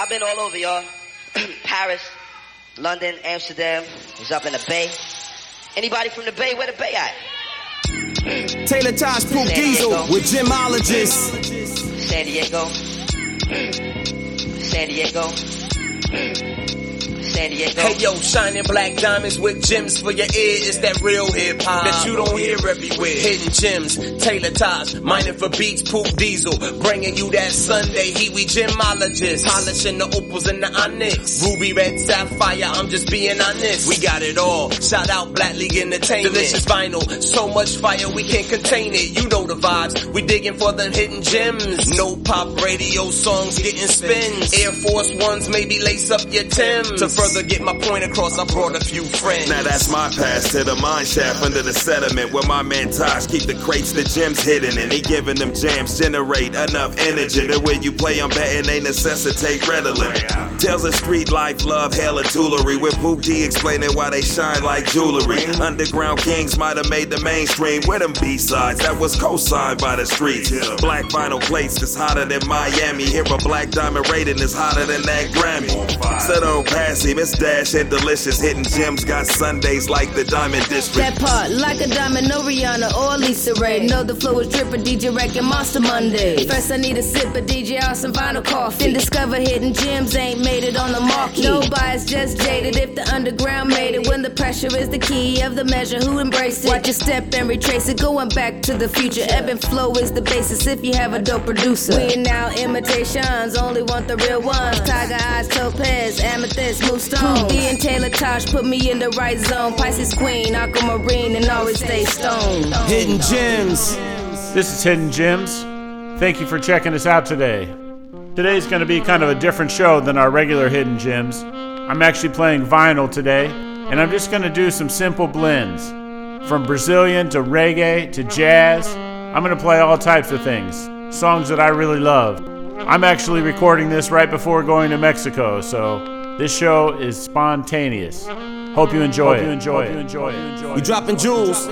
I've been all over, y'all. Paris, London, Amsterdam. Was up in the Bay. Anybody from the Bay? Where the Bay at? Taylor Tosh, Poop Diesel with Gemologist. San Diego. San Diego. San Diego. Hey yo, shining black diamonds with gems for your ear. It's that real hip hop that you don't hear everywhere. Hidden gems, Taylor Tosh, mining for beats, poop diesel, bringing you that Sunday heat. We gemologists, polishing the opals and the onyx, ruby red sapphire. I'm just being honest. We got it all. Shout out Black League Entertainment. Delicious vinyl, so much fire we can't contain it. You know the vibes. We digging for them hidden gems. No pop radio songs getting spins. Air Force Ones maybe lace up your Timbs. To further get my point across, I brought a few friends. Now that's my pass to the mine shaft under the sediment where my man Tosh keep the crates, the gems hidden, and he giving them jams generate enough energy that when you play, I'm betting they necessitate redolent. Tells of street life, love, hell, and toolery with Pookie explaining why they shine like jewelry. Underground kings might have made the mainstream with them B-sides that was co-signed by the streets. Black vinyl plates is hotter than Miami. Here a black diamond rating is hotter than that Grammy. So oh, don't pass him, it's dash and delicious. Hidden gems got Sundays like the Diamond District. That part, like a diamond, no Rihanna or Lisa Ray. Know the flow is dripping, DJ wrecking Monster Monday. First, I need a sip of DJ on some vinyl coffee. Then discover hidden gems ain't made it on the market. No bias, just jaded. If the underground made it, when the pressure is the key of the measure, who embrace it? Watch your step and retrace it. Going back to the future, ebb and flow is the basis. If you have a dope producer, we now imitations, only want the real ones. Tiger eyes, topaz, amethyst, moonstone. D and Taylor Tosh put me in the right zone. Pisces queen, aquamarine, and always stay stoned. Hidden Gems. This is Hidden Gems. Thank you for checking us out today. Today's going to be kind of a different show than our regular Hidden Gems. I'm actually playing vinyl today, and I'm just going to do some simple blends. From Brazilian to reggae to jazz, I'm going to play all types of things, songs that I really love. I'm actually recording this right before going to Mexico, so this show is spontaneous. Hope you enjoy it. You enjoy it. You enjoy it. Enjoy We dropping jewels.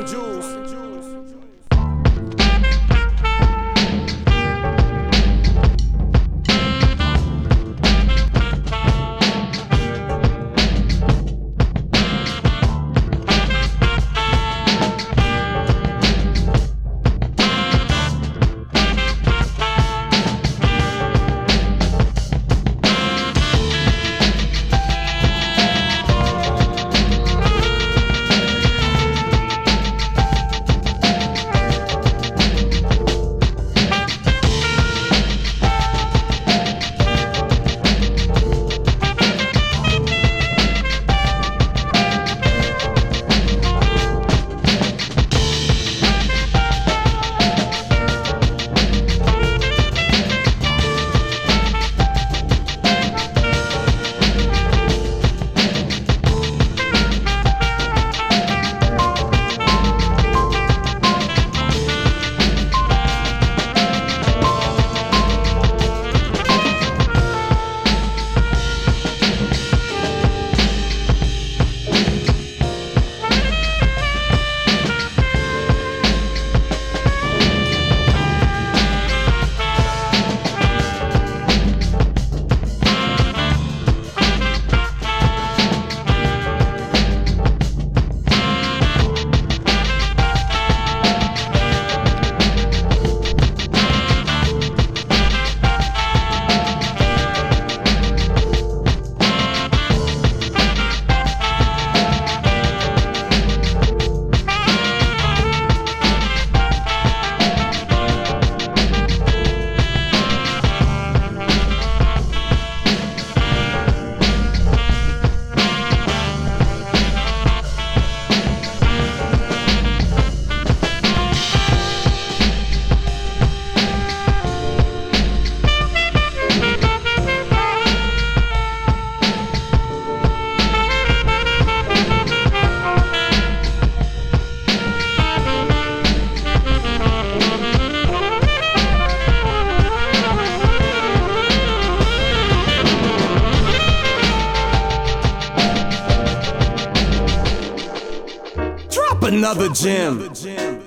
Another gem. Mm-hmm.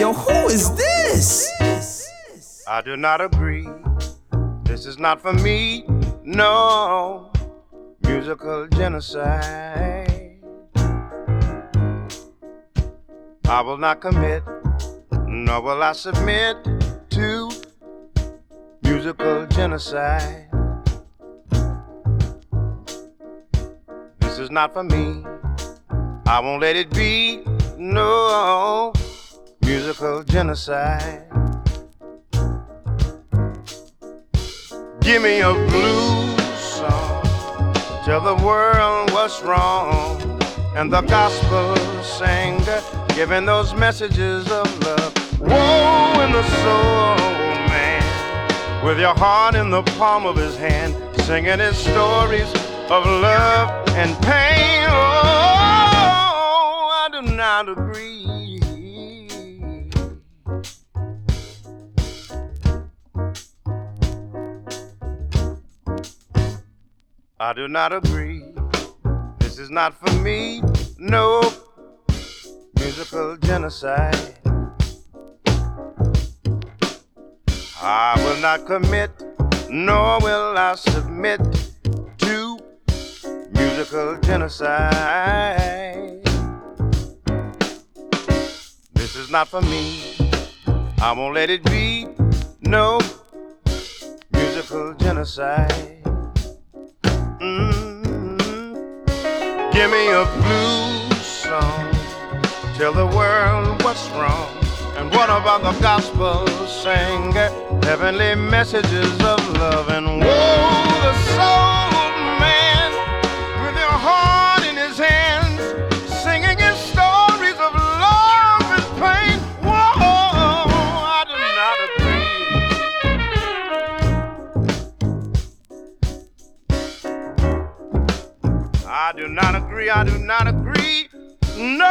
Yo, who is this? I do not agree. This is not for me. No musical genocide. I will not commit, nor will I submit to musical genocide. Is not for me. I won't let it be. No musical genocide. Give me a blues song. Tell the world what's wrong. And the gospel singer giving those messages of love. Woe in the soul, man. With your heart in the palm of his hand, singing his stories of love and pain. Oh, I do not agree. I do not agree. This is not for me. No musical genocide. I will not commit, nor will I submit musical genocide. This is not for me. I won't let it be. No musical genocide. Mm-hmm. Give me a blues song. Tell the world what's wrong. And what about the gospel sing heavenly messages of love and woe the soul I do not agree. I do not agree. No.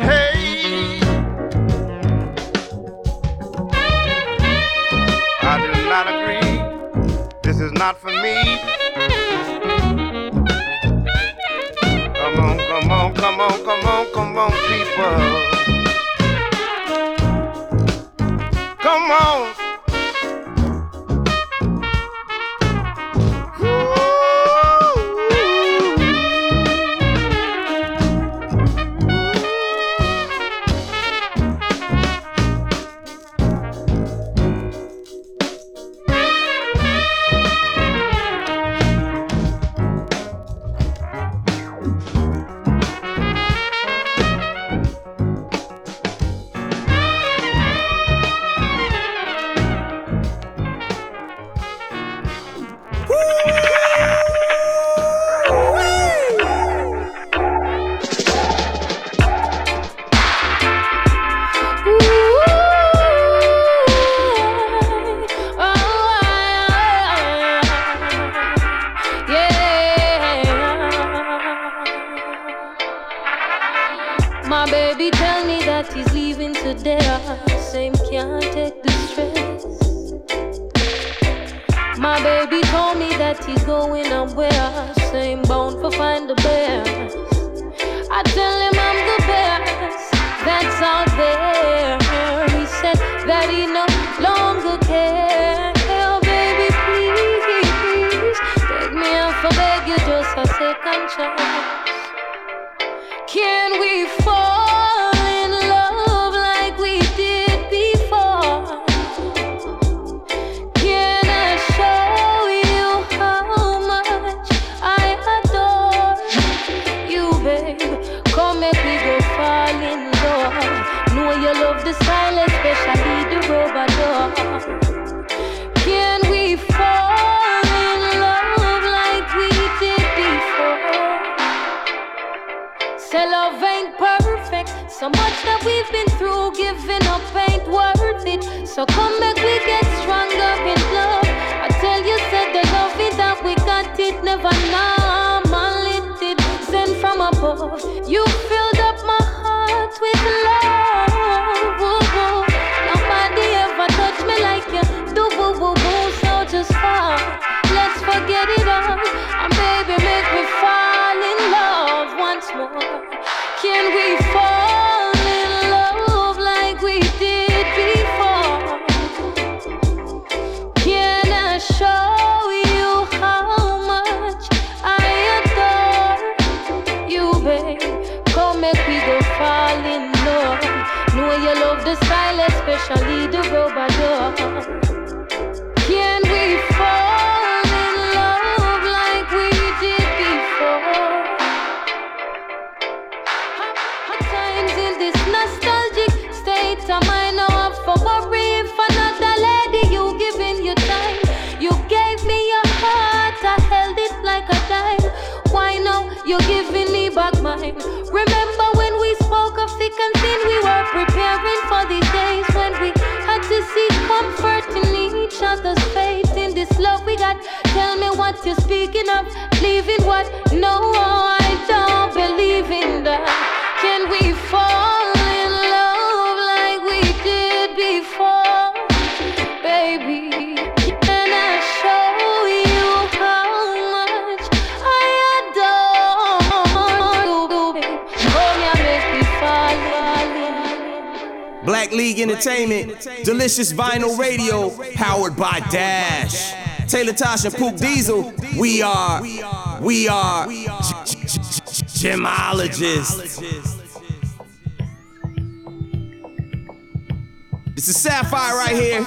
Hey. I do not agree. This is not for me. Come on, come on, come on, people. Come on. League Entertainment, Delicious Vinyl Radio, powered by Dash. Taylor Tosh and Poop Diesel, we are, we are gemologists. This is Sapphire right here.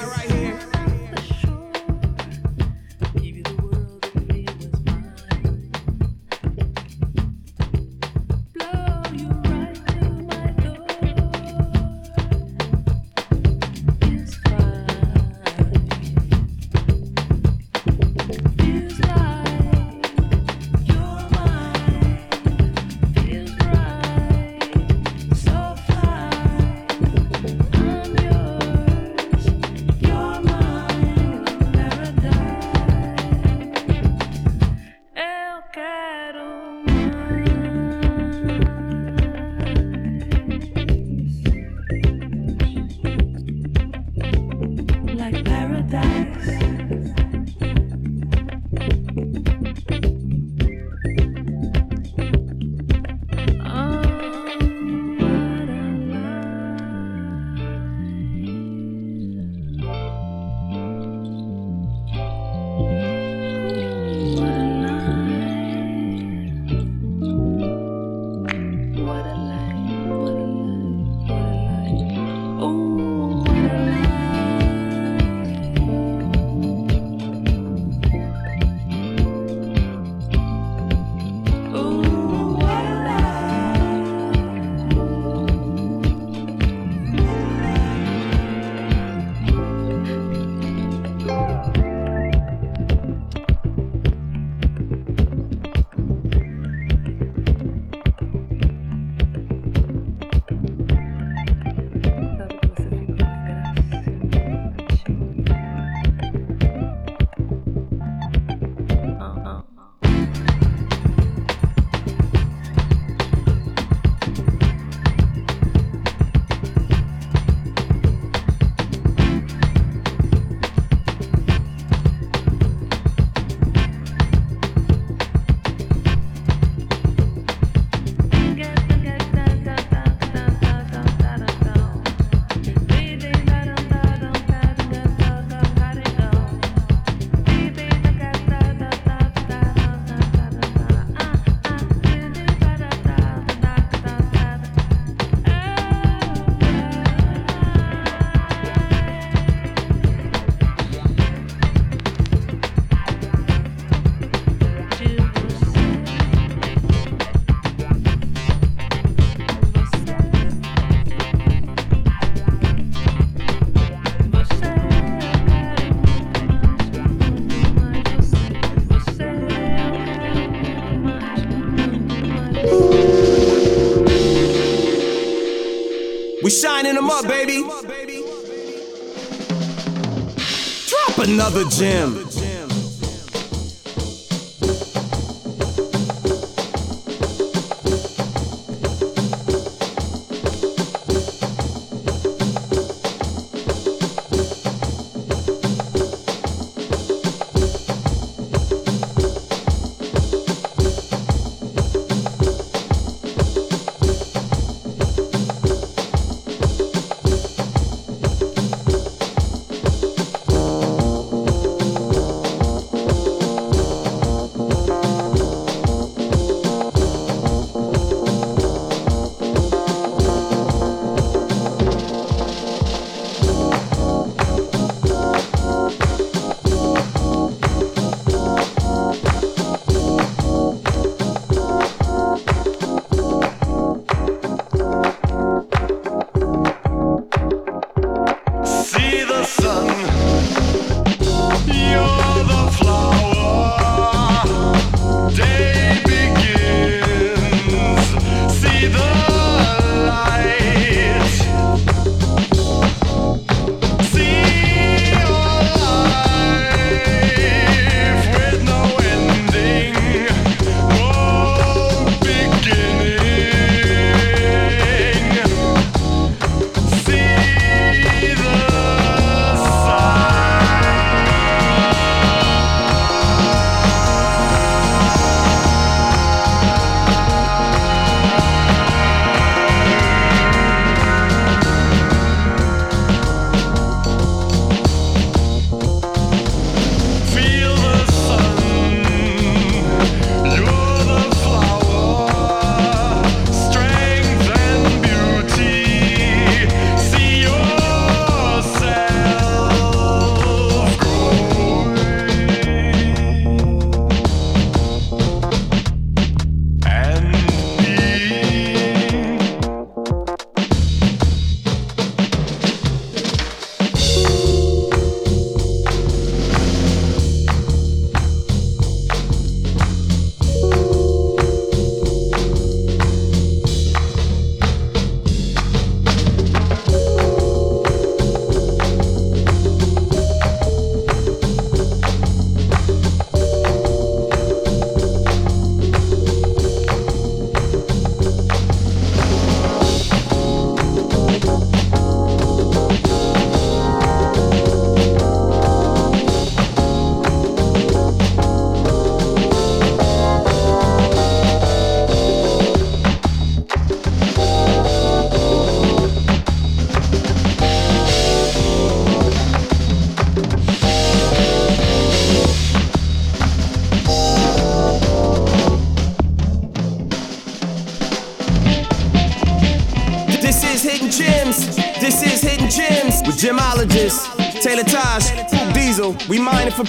shining them up, baby. Drop another gem.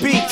We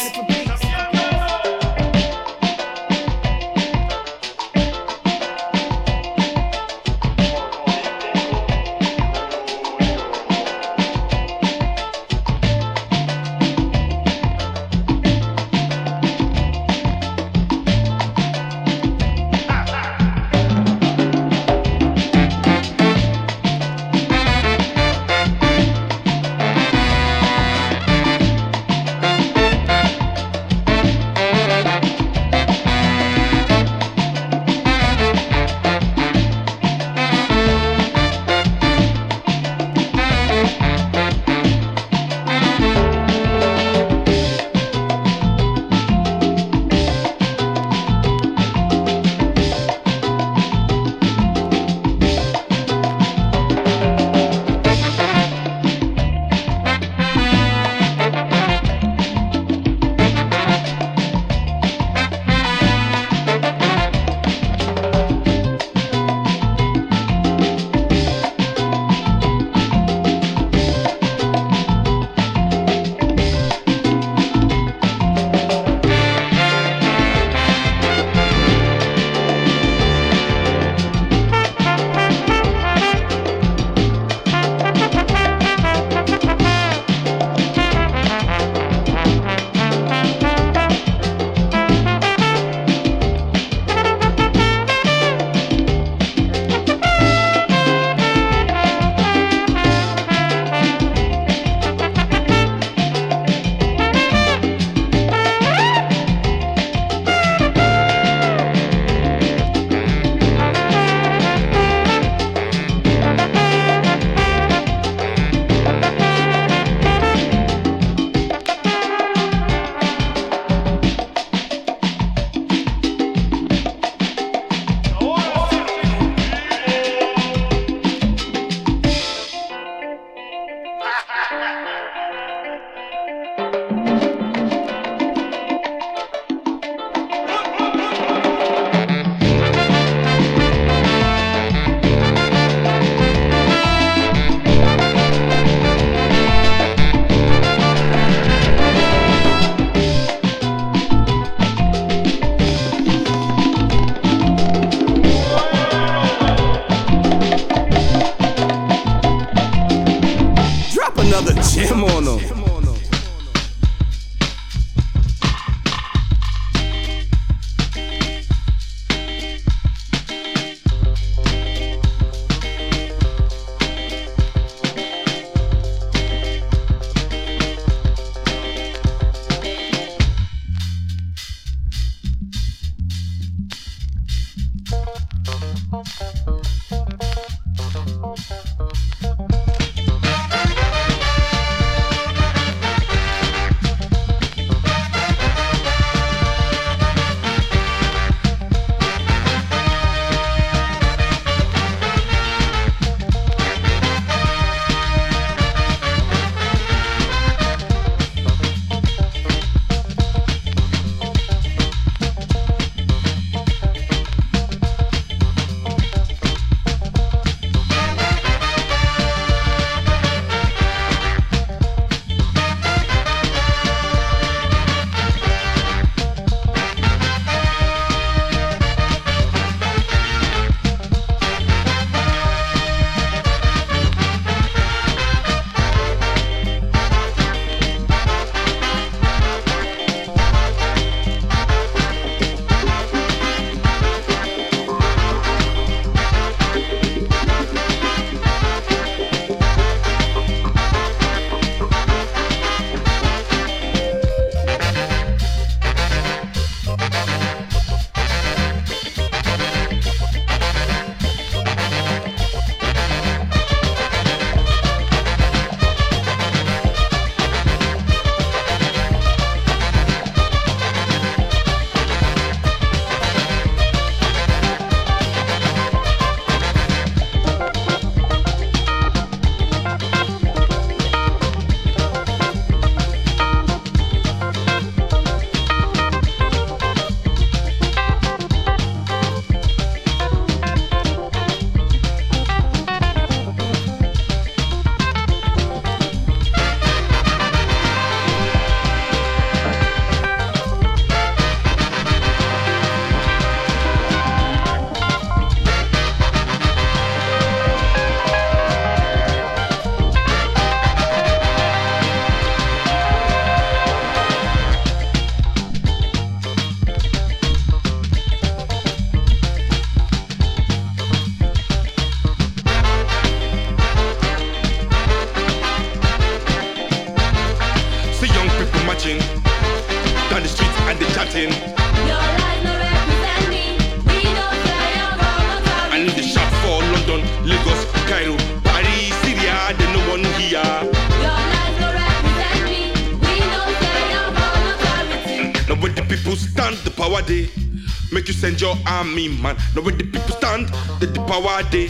on me, man. Now where the people stand, the, the power they.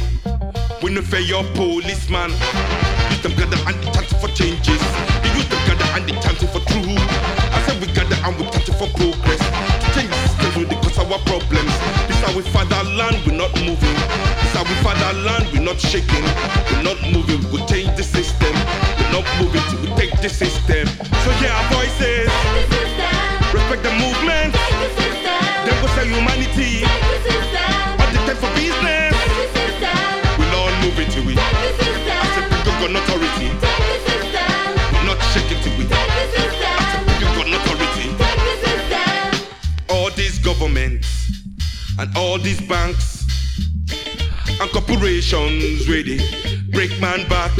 We no fear your policeman. Youth them gather and the chance for changes. The youth them gather and the chance for truth. I said we gather and we chance for progress. To change the system will cause our problems. This how we fatherland, we not moving. This how we fatherland, we not shaking. We not moving, we change the system. We not moving till we take the system. humanity. Addicted for business. We'll all move it to it. As authority. We'll not shake it to it. As a people got authority. All these governments and all these banks and corporations ready break man back.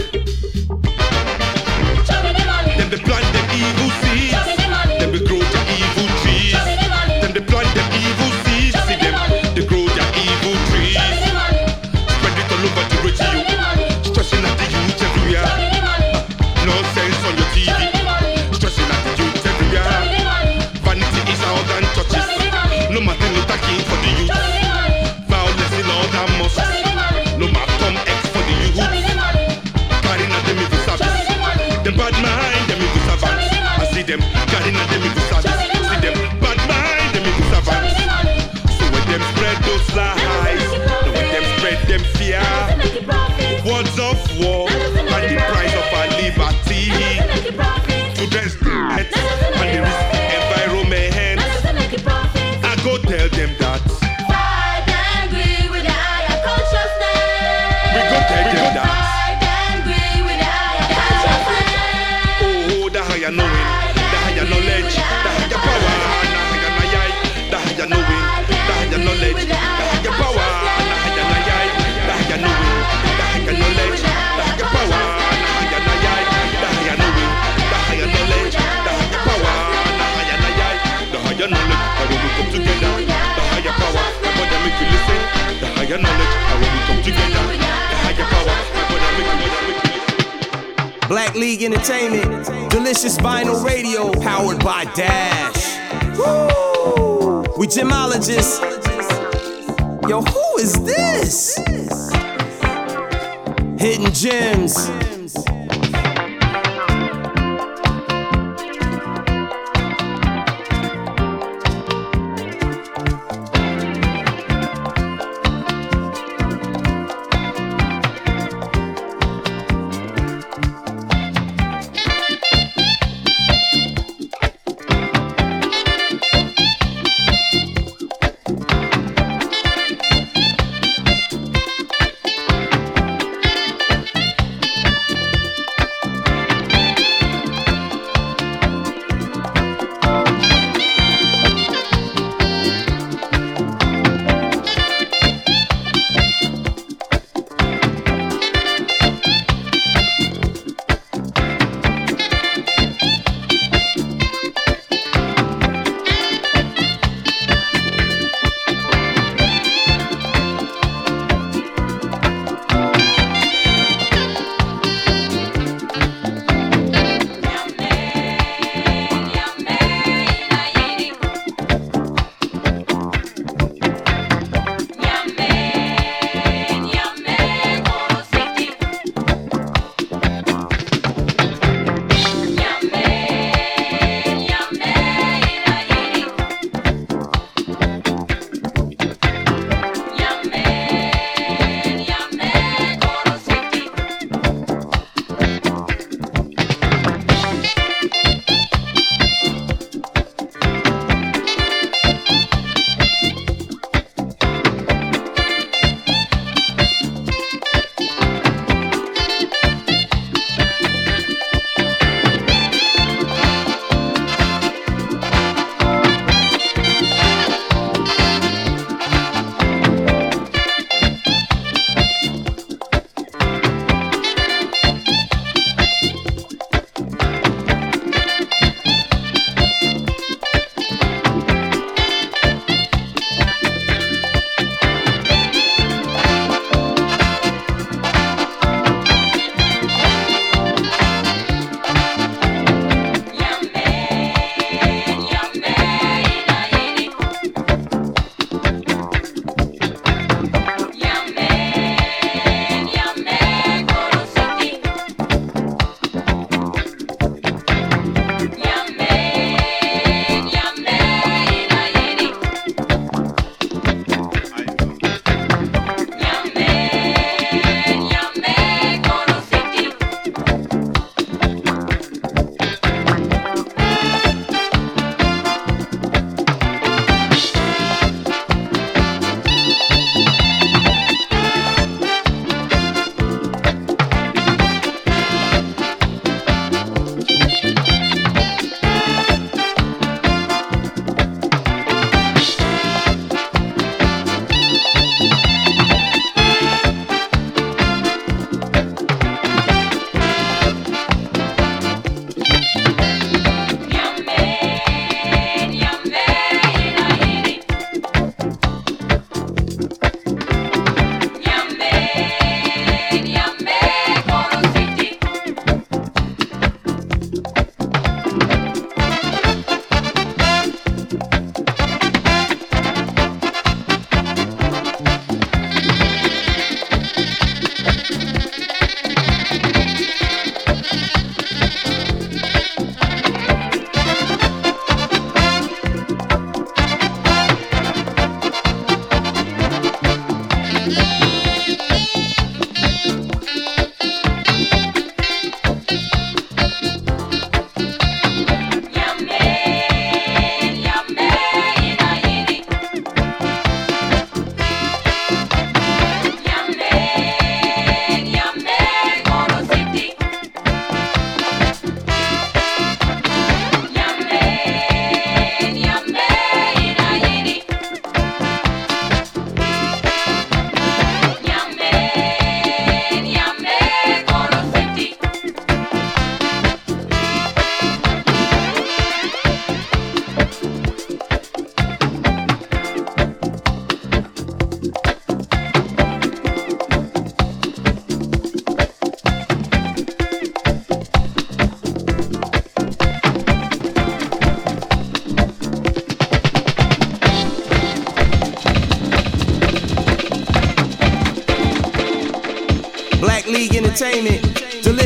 higher knowledge. When we come together, the higher power. Black League Entertainment, Delicious Vinyl Radio, powered by Dash. Woo! We gemologists. Yo, who is this? Hidden gems.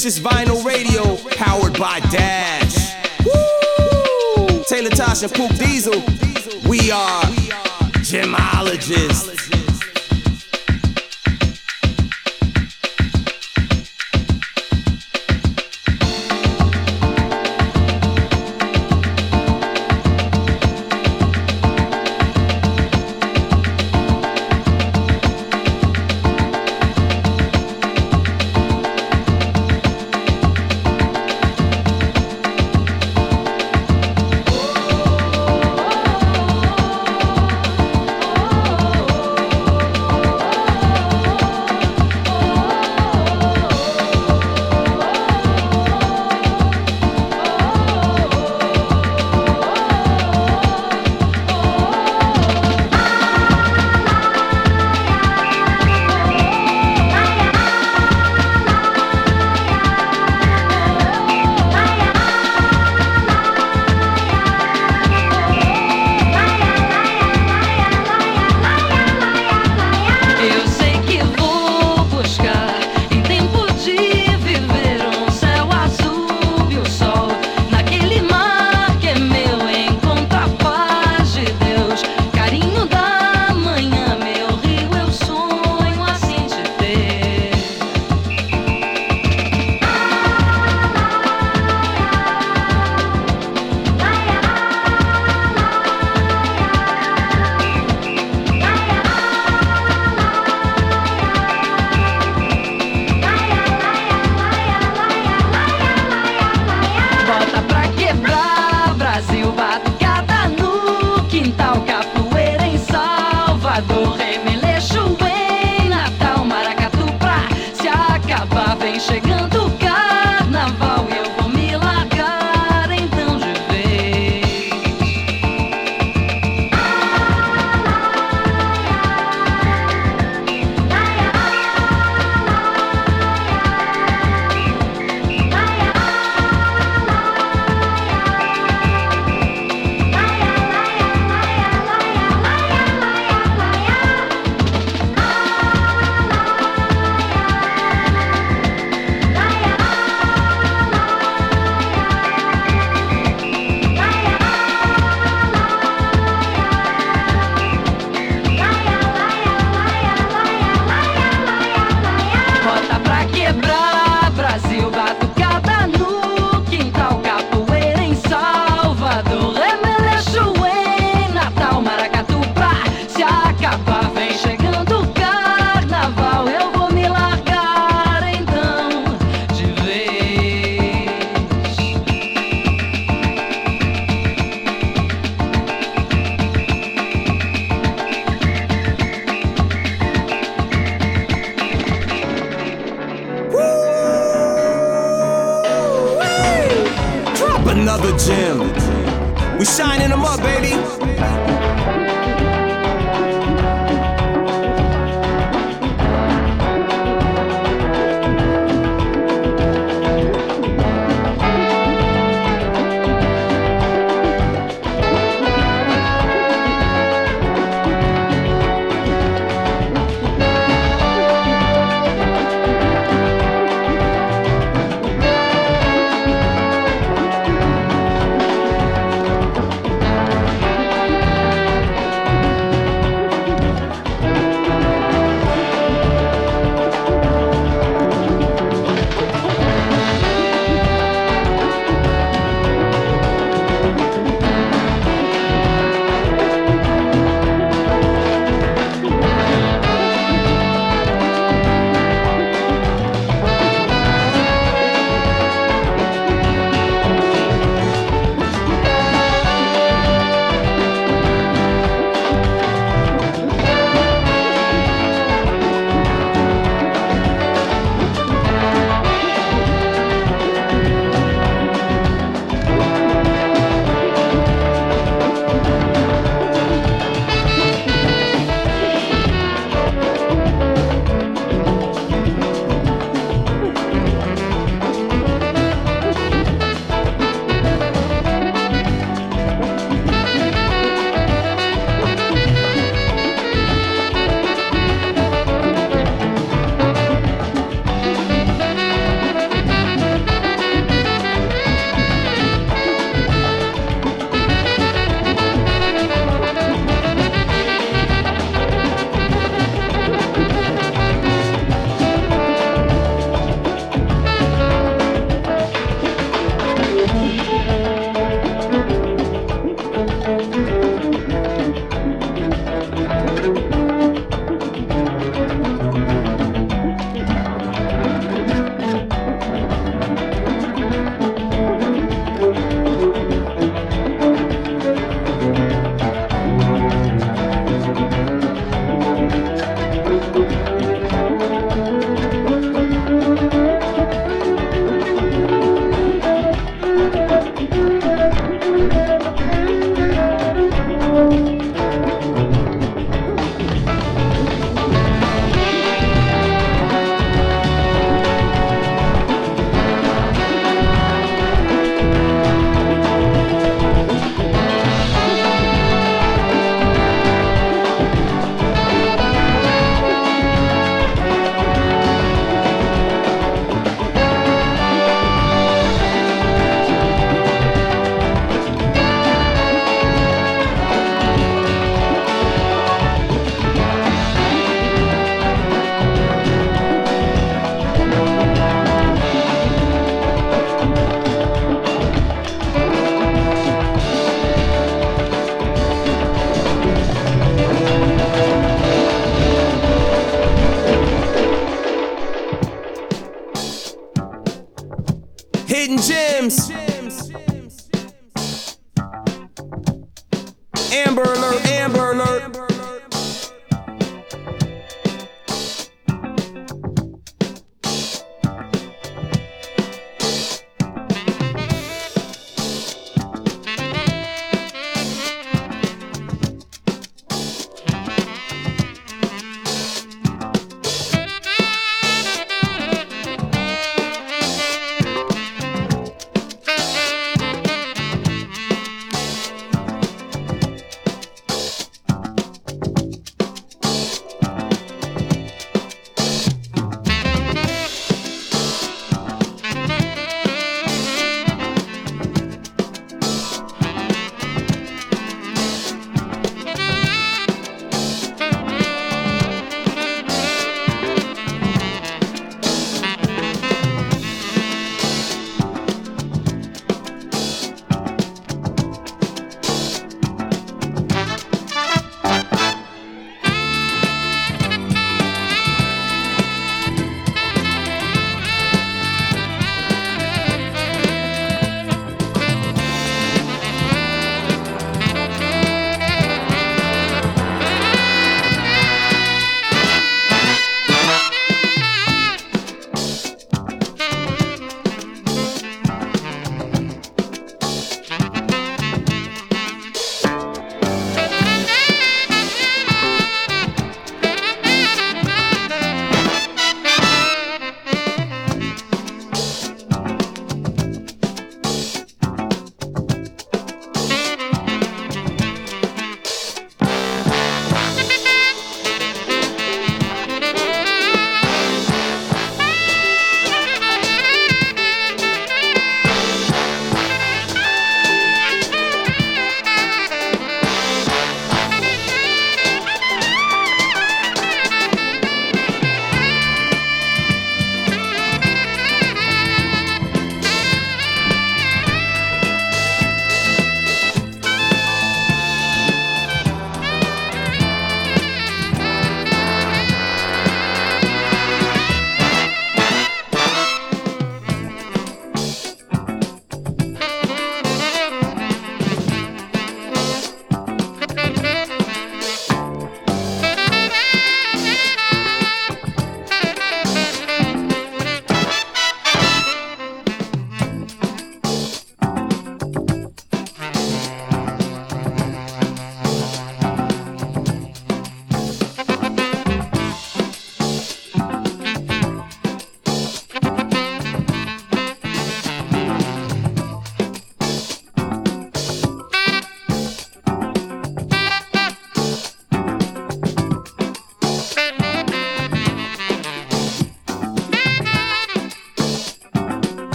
Delicious Vinyl Radio, powered by Dash. Woo! Taylor Tosh and Poop Diesel, we are gemologists.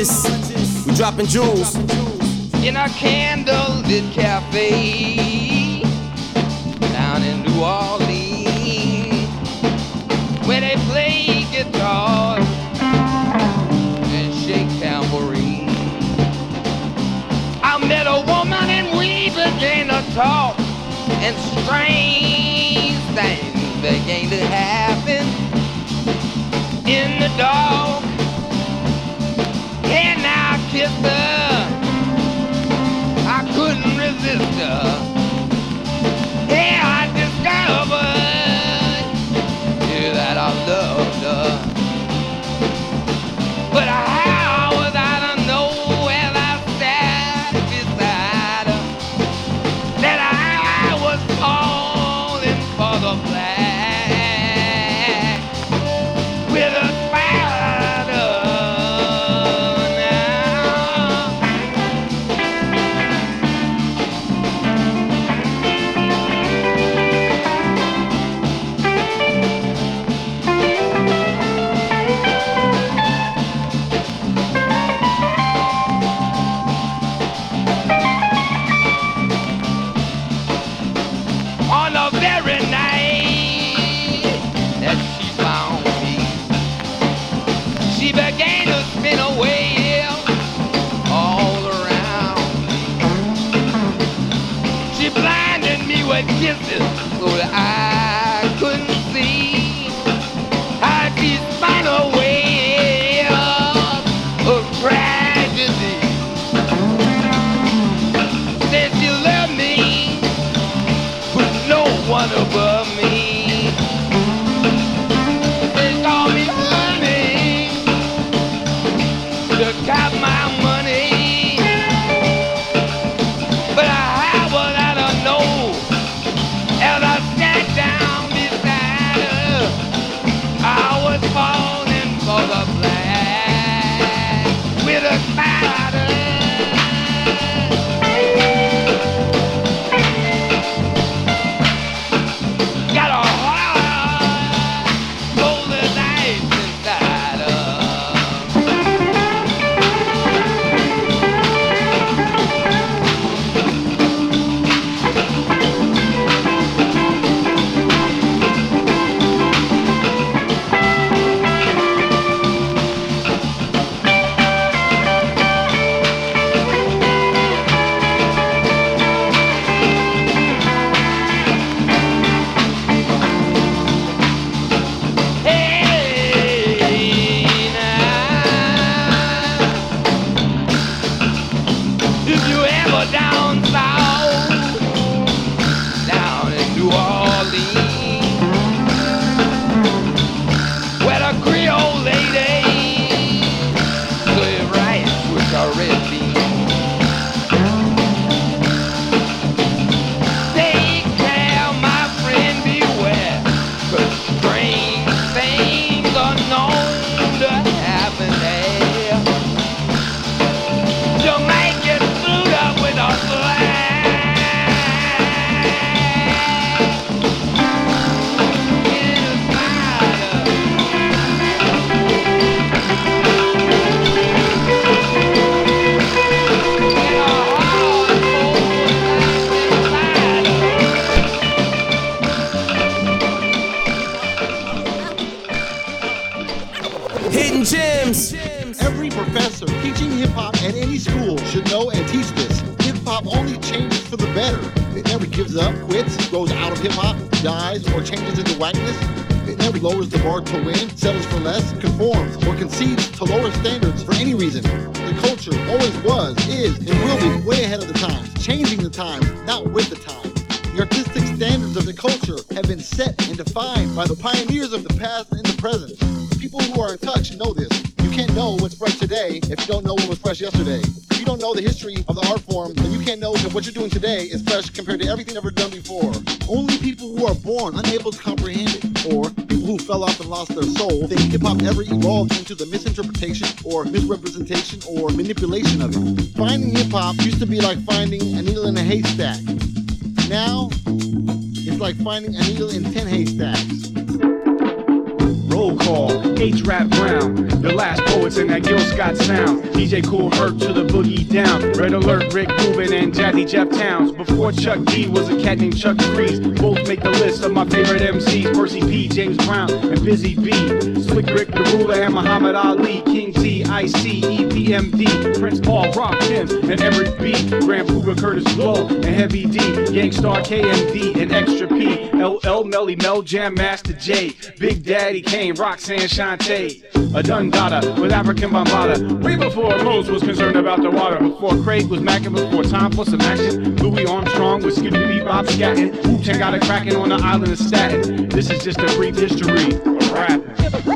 Gemologists. We dropping jewels. in a candlelit cafe down in New Orleans where they play guitar and shake tambourine. I met a woman and we began to talk and strange things began to happen in the dark. Couldn't ever evolved into the misinterpretation or misrepresentation or manipulation of it. Finding hip hop used to be like finding a needle in a haystack. Now, it's like finding a needle in 10 haystacks. Roll call, H-Rap Jeff Towns. Before Chuck D was a cat named Chuck Freeze. Both make the list of my favorite MCs Percee P, James Brown, and Busy B. Slick Rick, the ruler, and Muhammad Ali. King T, IC, EPMD. Prince Paul, Rakim, and Eric B. Grand Puba, Kurtis Blow, and Heavy D. Gang Starr KMD, and Extra P. LL Melly, Mel Jam, Master J. Big Daddy Kane, Roxanne Shante. A Dundada with Afrika Bambaataa. Way before Mose was concerned about the water. Before Craig was macking, before time for some action. Louis Armstrong was skipping bebop scatting. Wu Tang got it cracking on the island of Staten. This is just a brief history of rapping.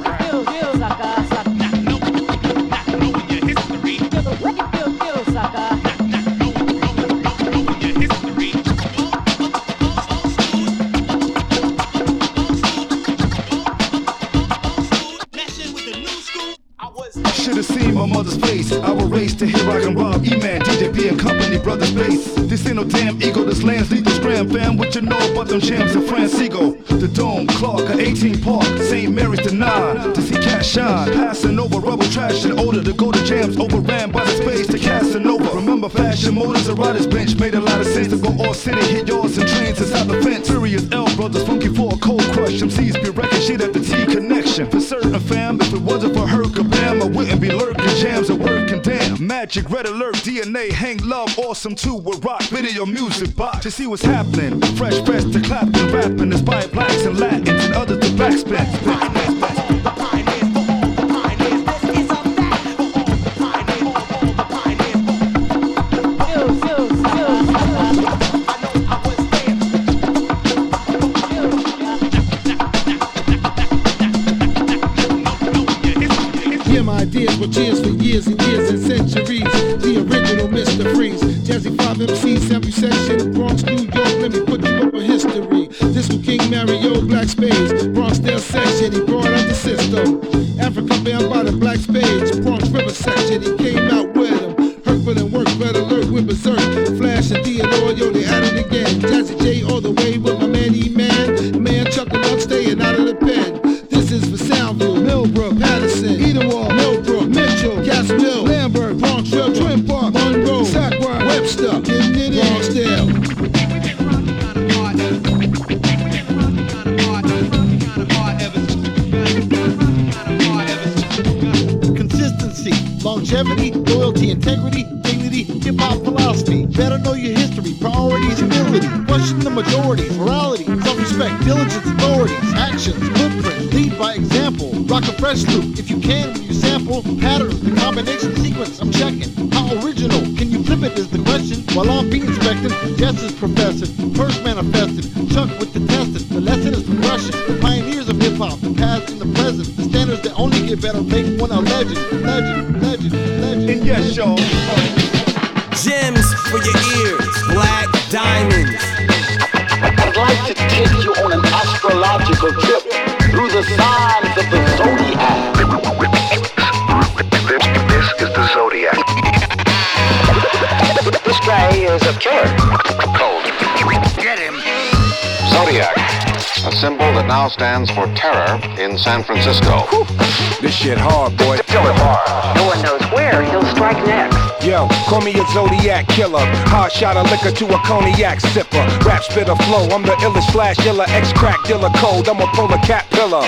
Fam, what you know about them jams in Francigo? The Dome, Clark, a 18 Park, St. Mary's denied to see cash shine. Passing over rubble trash and order to go to jams, overran by the space to Casanova. Remember, fashion motors, a rider's bench made a lot of sense to go all city, hit yours and trains inside the fence. Furious L brothers, funky for a cold crush. MCs be wrecking shit at the T connection. For certain, fam, if it wasn't for her kabam, I wouldn't be lurking jams working damn. Magic, red alert, DNA, Hank Love, awesome too. With rock video music box to see what's happening. Fresh press to clap clapping, rapping, inspired blacks and Latins and others to backspin. 5 MC, Sample Section, Bronx, New York. Let me put you up on history. This was King Mario, Black Spades. In San Francisco. This shit hard, boy. Kill it hard. No one knows where he'll strike next. Yo, call me a Zodiac killer. Hard shot of liquor to a cognac sipper. Rap spitter flow. I'm the illest slash iller. Ex crack dealer cold. I'm a polar cat pillar.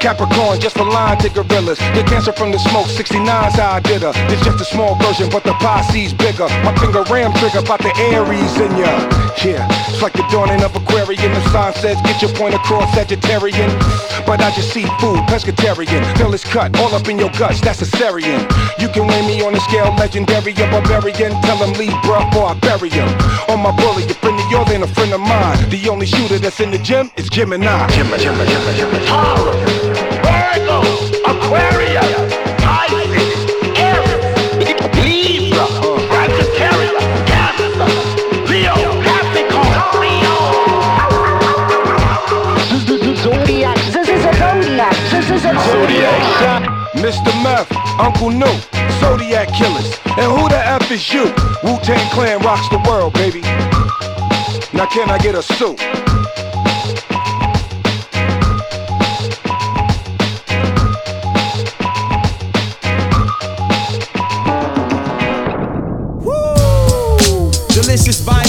Capricorn, just a line to gorillas. Get cancer from the smoke. 69's how I did her. It's just a small version, but the posse's bigger. My finger ram trigger about the Aries in ya. Yeah, it's like the dawning of Aquarian. The sign says get your point across Sagittarian. But I just see food, pescatarian. Fill is cut all up in your guts. That's a Syrian. You can weigh me on the scale, legendary or barbarian. Tell him leave, bruh, or I bury him. On my bully, a friend of yours ain't a friend of mine. The only shooter that's in the gym is Gemini. Gemini, Gemini, Gemini, Gemini. Taurus, Virgo, Aquarius, Pisces, Aries, Libra, Sagittarius, Cancer, Leo, Capricorn, Zodiac. This is a zodiac. This is a Zodiac. Zodiac Mr. Meth, Uncle New, Zodiac Killers. And who the F is you? Wu Tang Clan rocks the world, baby. Now can I get a suit? Woo! Delicious